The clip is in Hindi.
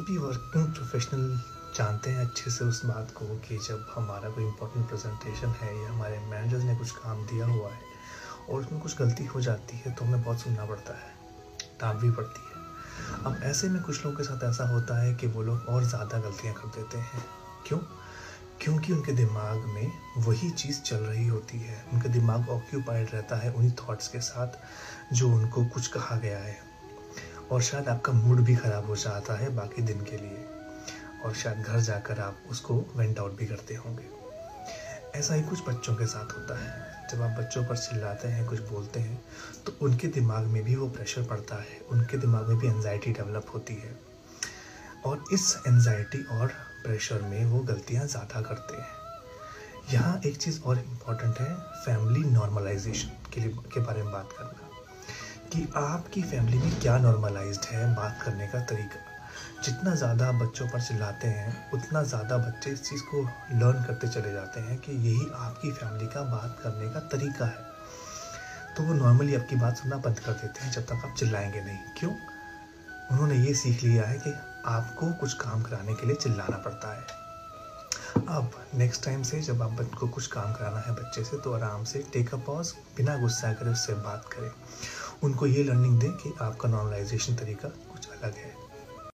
सभी वर्किंग प्रोफेशनल जानते हैं अच्छे से उस बात को कि जब हमारा कोई इम्पोर्टेंट प्रेजेंटेशन है या हमारे मैनेजर्स ने कुछ काम दिया हुआ है और उसमें कुछ गलती हो जाती है तो हमें बहुत सुनना पड़ता है डांट भी पड़ती है। अब ऐसे में कुछ लोगों के साथ ऐसा होता है कि वो लोग और ज़्यादा गलतियाँ कर देते हैं। क्यों? क्योंकि उनके दिमाग में वही चीज़ चल रही होती है। उनका दिमाग ऑक्यूपाइड रहता है उन्हीं थॉट्स के साथ जो उनको कुछ कहा गया है। और शायद आपका मूड भी ख़राब हो जाता है बाकी दिन के लिए। और शायद घर जाकर आप उसको वेंट आउट भी करते होंगे। ऐसा ही कुछ बच्चों के साथ होता है। जब आप बच्चों पर चिल्लाते हैं, कुछ बोलते हैं तो उनके दिमाग में भी वो प्रेशर पड़ता है। उनके दिमाग में भी एनजाइटी डेवलप होती है। और इस एनजाइटी और प्रेशर में वो गलतियाँ ज़्यादा करते हैं। यहाँ एक चीज़ और इंपॉर्टेंट है फैमिली नॉर्मलाइजेशन के लिए के बारे में बात करना। कि आपकी फैमिली में क्या नॉर्मलाइज्ड है बात करने का तरीका? जितना ज़्यादा आप बच्चों पर चिल्लाते हैं, उतना ज़्यादा बच्चे इस चीज़ को लर्न करते चले जाते हैं कि यही आपकी फैमिली का बात करने का तरीका है। तो वो नॉर्मली आपकी बात सुनना बंद कर देते हैं जब तक आप चिल्लाएँगे नहीं। क्यों? उन्होंने ये सीख लिया है कि आपको कुछ काम कराने के लिए चिल्लाना पड़ता है। अब नेक्स्ट टाइम से जब आप को कुछ काम कराना है बच्चे से तो आराम से टेक अ पॉज बिना गुस्सा करे उससे बात करें। उनको ये लर्निंग दें कि आपका नॉर्मलाइजेशन तरीका कुछ अलग है।